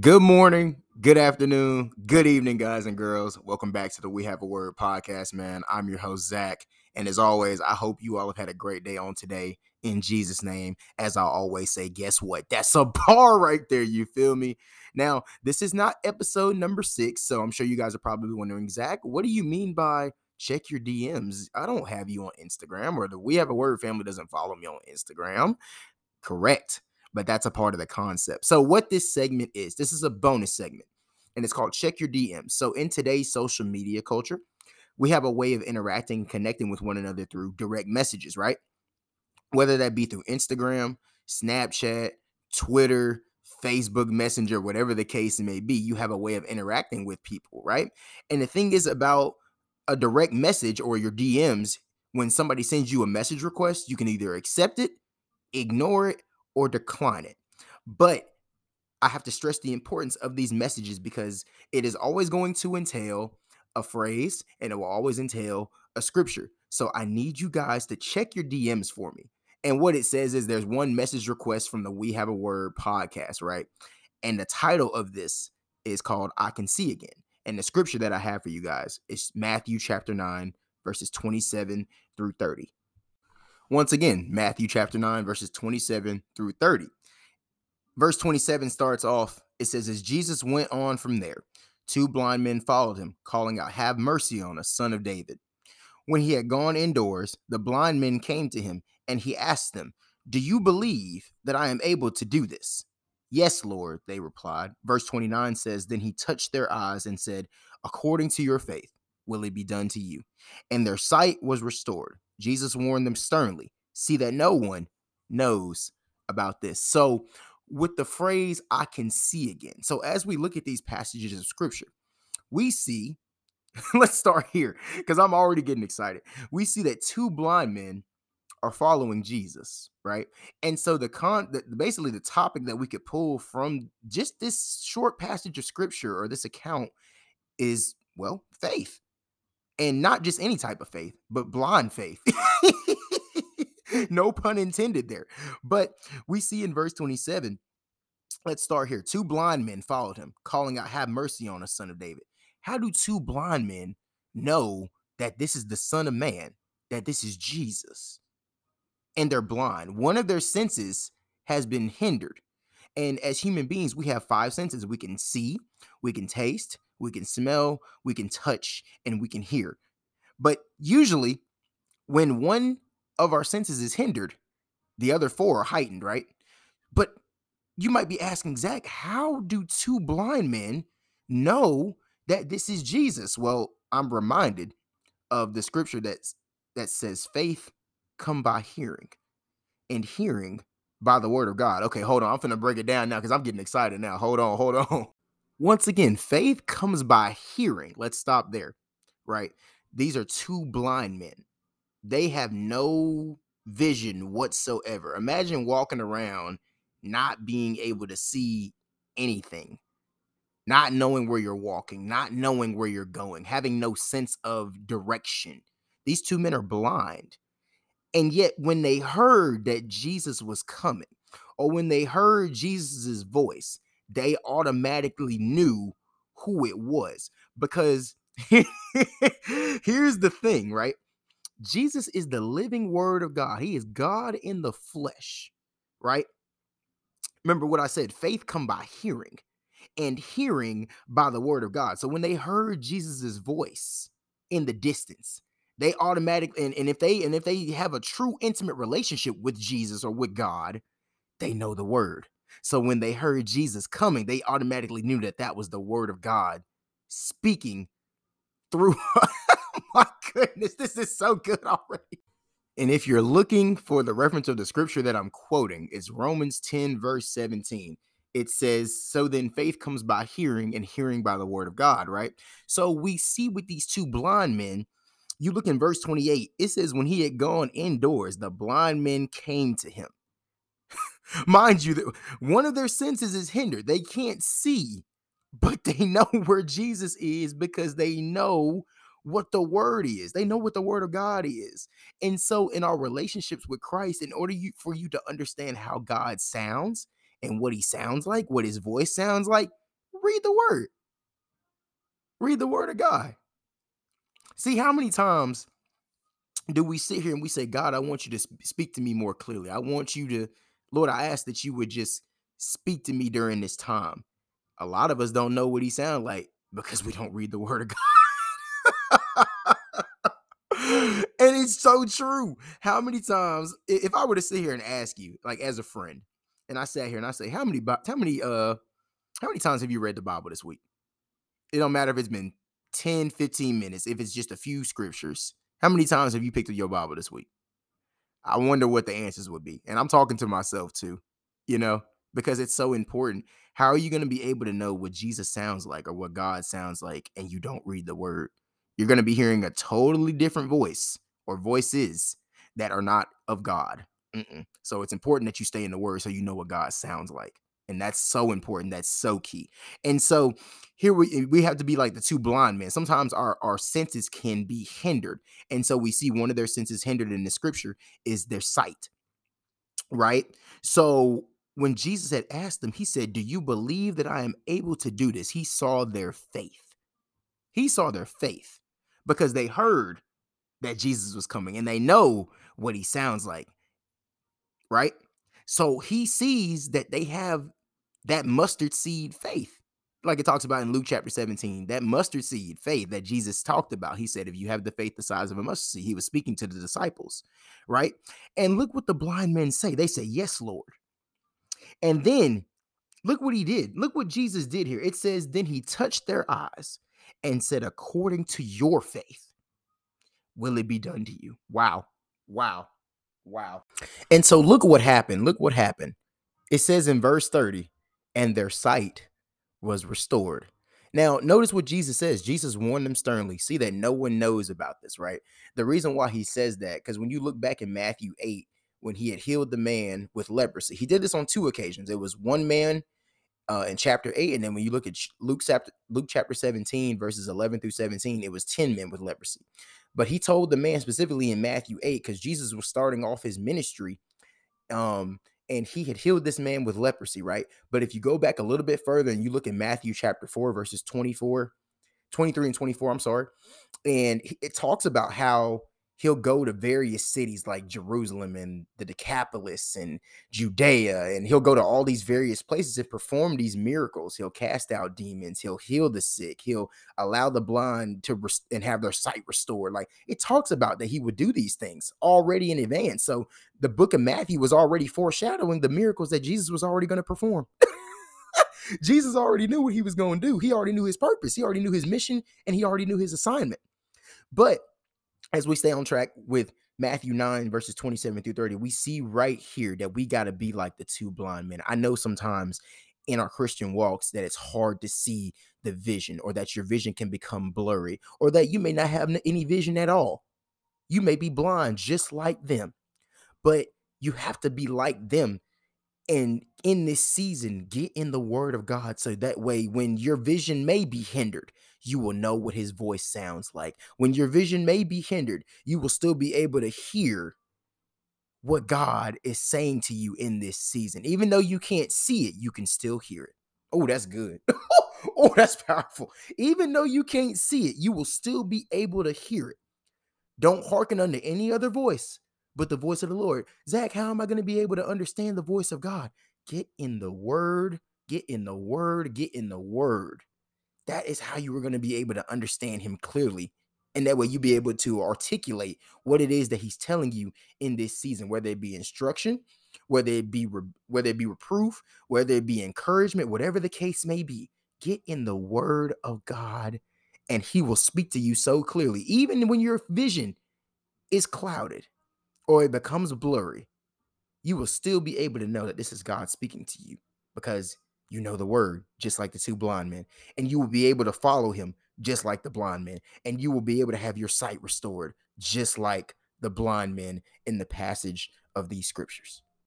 Good morning, good afternoon, good evening, guys and girls. Welcome back to the We Have a Word podcast, man. I'm your host, Zach. And as always, I hope you all have had a great day on today in Jesus' name. As I always say, guess what? That's a bar right there. You feel me? Now, this is not episode number six. So I'm sure you guys are probably wondering, Zach, what do you mean by check your DMs? I don't have you on Instagram, or the We Have a Word family doesn't follow me on Instagram. Correct but that's a part of the concept. So, what this segment is, this is a bonus segment, and it's called Check Your DMs. So, in today's social media culture, we have a way of interacting, connecting with one another through direct messages, right? Whether that be through Instagram, Snapchat, Twitter, Facebook Messenger, whatever the case may be, you have a way of interacting with people, right? And the thing is about a direct message or your DMs, when somebody sends you a message request, you can either accept it, ignore it, or decline it. But I have to stress the importance of these messages because it is always going to entail a phrase and it will always entail a scripture. So I need you guys to check your DMs for me. And what it says is there's one message request from the We Have a Word podcast, right? And the title of this is called I Can See Again. And the scripture that I have for you guys is Matthew chapter 9, verses 27 through 30. Once again, Matthew chapter 9, verses 27 through 30. Verse 27 starts off, it says, As Jesus went on from there, two blind men followed him, calling out, Have mercy on us, son of David. When he had gone indoors, the blind men came to him, and he asked them, Do you believe that I am able to do this? Yes, Lord, they replied. Verse 29 says, Then he touched their eyes and said, According to your faith, will it be done to you? And their sight was restored. Jesus warned them sternly see that no one knows about this. So, with the phrase, I can see again. So, as we look at these passages of scripture, we see, let's start here because I'm already getting excited. We see that two blind men are following Jesus, right? And so the con the, basically the topic that we could pull from just this short passage of scripture or this account is well, faith and not just any type of faith, but blind faith. no pun intended there. But we see in verse 27, let's start here. Two blind men followed him, calling out, Have mercy on us, son of David. How do two blind men know that this is the Son of Man, that this is Jesus? And they're blind. One of their senses has been hindered. And as human beings, we have five senses we can see, we can taste, we can smell, we can touch, and we can hear. But usually, when one of our senses is hindered, the other four are heightened, right? But you might be asking, Zach, how do two blind men know that this is Jesus? Well, I'm reminded of the scripture that's that says faith come by hearing, and hearing by the word of God. Okay, hold on. I'm gonna break it down now because I'm getting excited now. Hold on, hold on. Once again, faith comes by hearing. Let's stop there, right? These are two blind men. They have no vision whatsoever. Imagine walking around not being able to see anything, not knowing where you're walking, not knowing where you're going, having no sense of direction. These two men are blind. And yet, when they heard that Jesus was coming, or when they heard Jesus' voice, they automatically knew who it was. Because here's the thing, right? Jesus is the living word of God. He is God in the flesh, right? Remember what I said, faith come by hearing and hearing by the word of God. So when they heard Jesus's voice in the distance, they automatically and, and if they and if they have a true intimate relationship with Jesus or with God, they know the word. So when they heard Jesus coming, they automatically knew that that was the word of God speaking through. my goodness, this is so good already. And if you're looking for the reference of the scripture that I'm quoting, it's Romans 10, verse 17. It says, So then faith comes by hearing, and hearing by the word of God, right? So we see with these two blind men, you look in verse 28, it says, When he had gone indoors, the blind men came to him. Mind you, that one of their senses is hindered. They can't see, but they know where Jesus is because they know what the word is. They know what the word of God is. And so in our relationships with Christ, in order you, for you to understand how God sounds and what he sounds like, what his voice sounds like, read the word. Read the word of God. See how many times do we sit here and we say, God, I want you to speak to me more clearly. I want you to, Lord, I ask that you would just speak to me during this time. A lot of us don't know what he sounds like because we don't read the word of God. and it's so true. How many times, if I were to sit here and ask you, like as a friend, and I sat here and I say, how many, how many, uh, how many times have you read the Bible this week? It don't matter if it's been 10, 15 minutes, if it's just a few scriptures. How many times have you picked up your Bible this week? I wonder what the answers would be. And I'm talking to myself too, you know, because it's so important. How are you going to be able to know what Jesus sounds like or what God sounds like and you don't read the word? You're going to be hearing a totally different voice or voices that are not of God. Mm-mm. So it's important that you stay in the word so you know what God sounds like. And that's so important. That's so key. And so here we eh, we have to be like the two blind men. Sometimes our, our senses can be hindered. And so we see one of their senses hindered in the scripture is their sight. Right? So when Jesus had asked them, he said, Do you believe that I am able to do this? He saw their faith. He saw their faith because they heard that Jesus was coming and they know what he sounds like. Right? So he sees that they have that mustard seed faith. Like it talks about in Luke chapter 17, that mustard seed faith that Jesus talked about. He said, if you have the faith the size of a mustard seed, he was speaking to the disciples, right? And look what the blind men say. They say, Yes, Lord. And then look what he did. Look what Jesus did here. It says, Then he touched their eyes and said, According to your faith, will it be done to you? Wow. Wow. Wow. And so look what happened. Look what happened. It says in verse 30, and their sight was restored. Now, notice what Jesus says. Jesus warned them sternly. See that no one knows about this, right? The reason why he says that, because when you look back in Matthew 8, when he had healed the man with leprosy, he did this on two occasions. It was one man uh, in chapter 8, and then when you look at Luke chapter, Luke chapter 17, verses 11 through 17, it was 10 men with leprosy. But he told the man specifically in Matthew 8, because Jesus was starting off his ministry, um, and he had healed this man with leprosy, right? But if you go back a little bit further and you look at Matthew chapter 4, verses 24, 23 and 24, I'm sorry, and it talks about how he'll go to various cities like Jerusalem and the Decapolis and Judea, and he'll go to all these various places and perform these miracles. He'll cast out demons, he'll heal the sick, he'll allow the blind to res- and have their sight restored. Like it talks about that he would do these things already in advance. So the book of Matthew was already foreshadowing the miracles that Jesus was already going to perform. Jesus already knew what he was going to do. He already knew his purpose. He already knew his mission and he already knew his assignment. But as we stay on track with Matthew 9, verses 27 through 30, we see right here that we got to be like the two blind men. I know sometimes in our Christian walks that it's hard to see the vision or that your vision can become blurry or that you may not have any vision at all. You may be blind just like them, but you have to be like them and in this season get in the word of god so that way when your vision may be hindered you will know what his voice sounds like. When your vision may be hindered you will still be able to hear what god is saying to you in this season. Even though you can't see it you can still hear it. Oh that's good. Oh that's powerful. Even though you can't see it you will still be able to hear it. Don't hearken unto any other voice but the voice of the Lord. Zach, how am I going to be able to understand the voice of God? Get in the word, get in the word, get in the word. That is how you are going to be able to understand him clearly. And that way you'll be able to articulate what it is that he's telling you in this season, whether it be instruction, whether it be re- whether it be reproof, whether it be encouragement, whatever the case may be. Get in the word of God and he will speak to you so clearly, even when your vision is clouded or it becomes blurry, you will still be able to know that this is God speaking to you because you know the word, just like the two blind men, and you will be able to follow him just like the blind men, and you will be able to have your sight restored just like the blind men in the passage of these scriptures.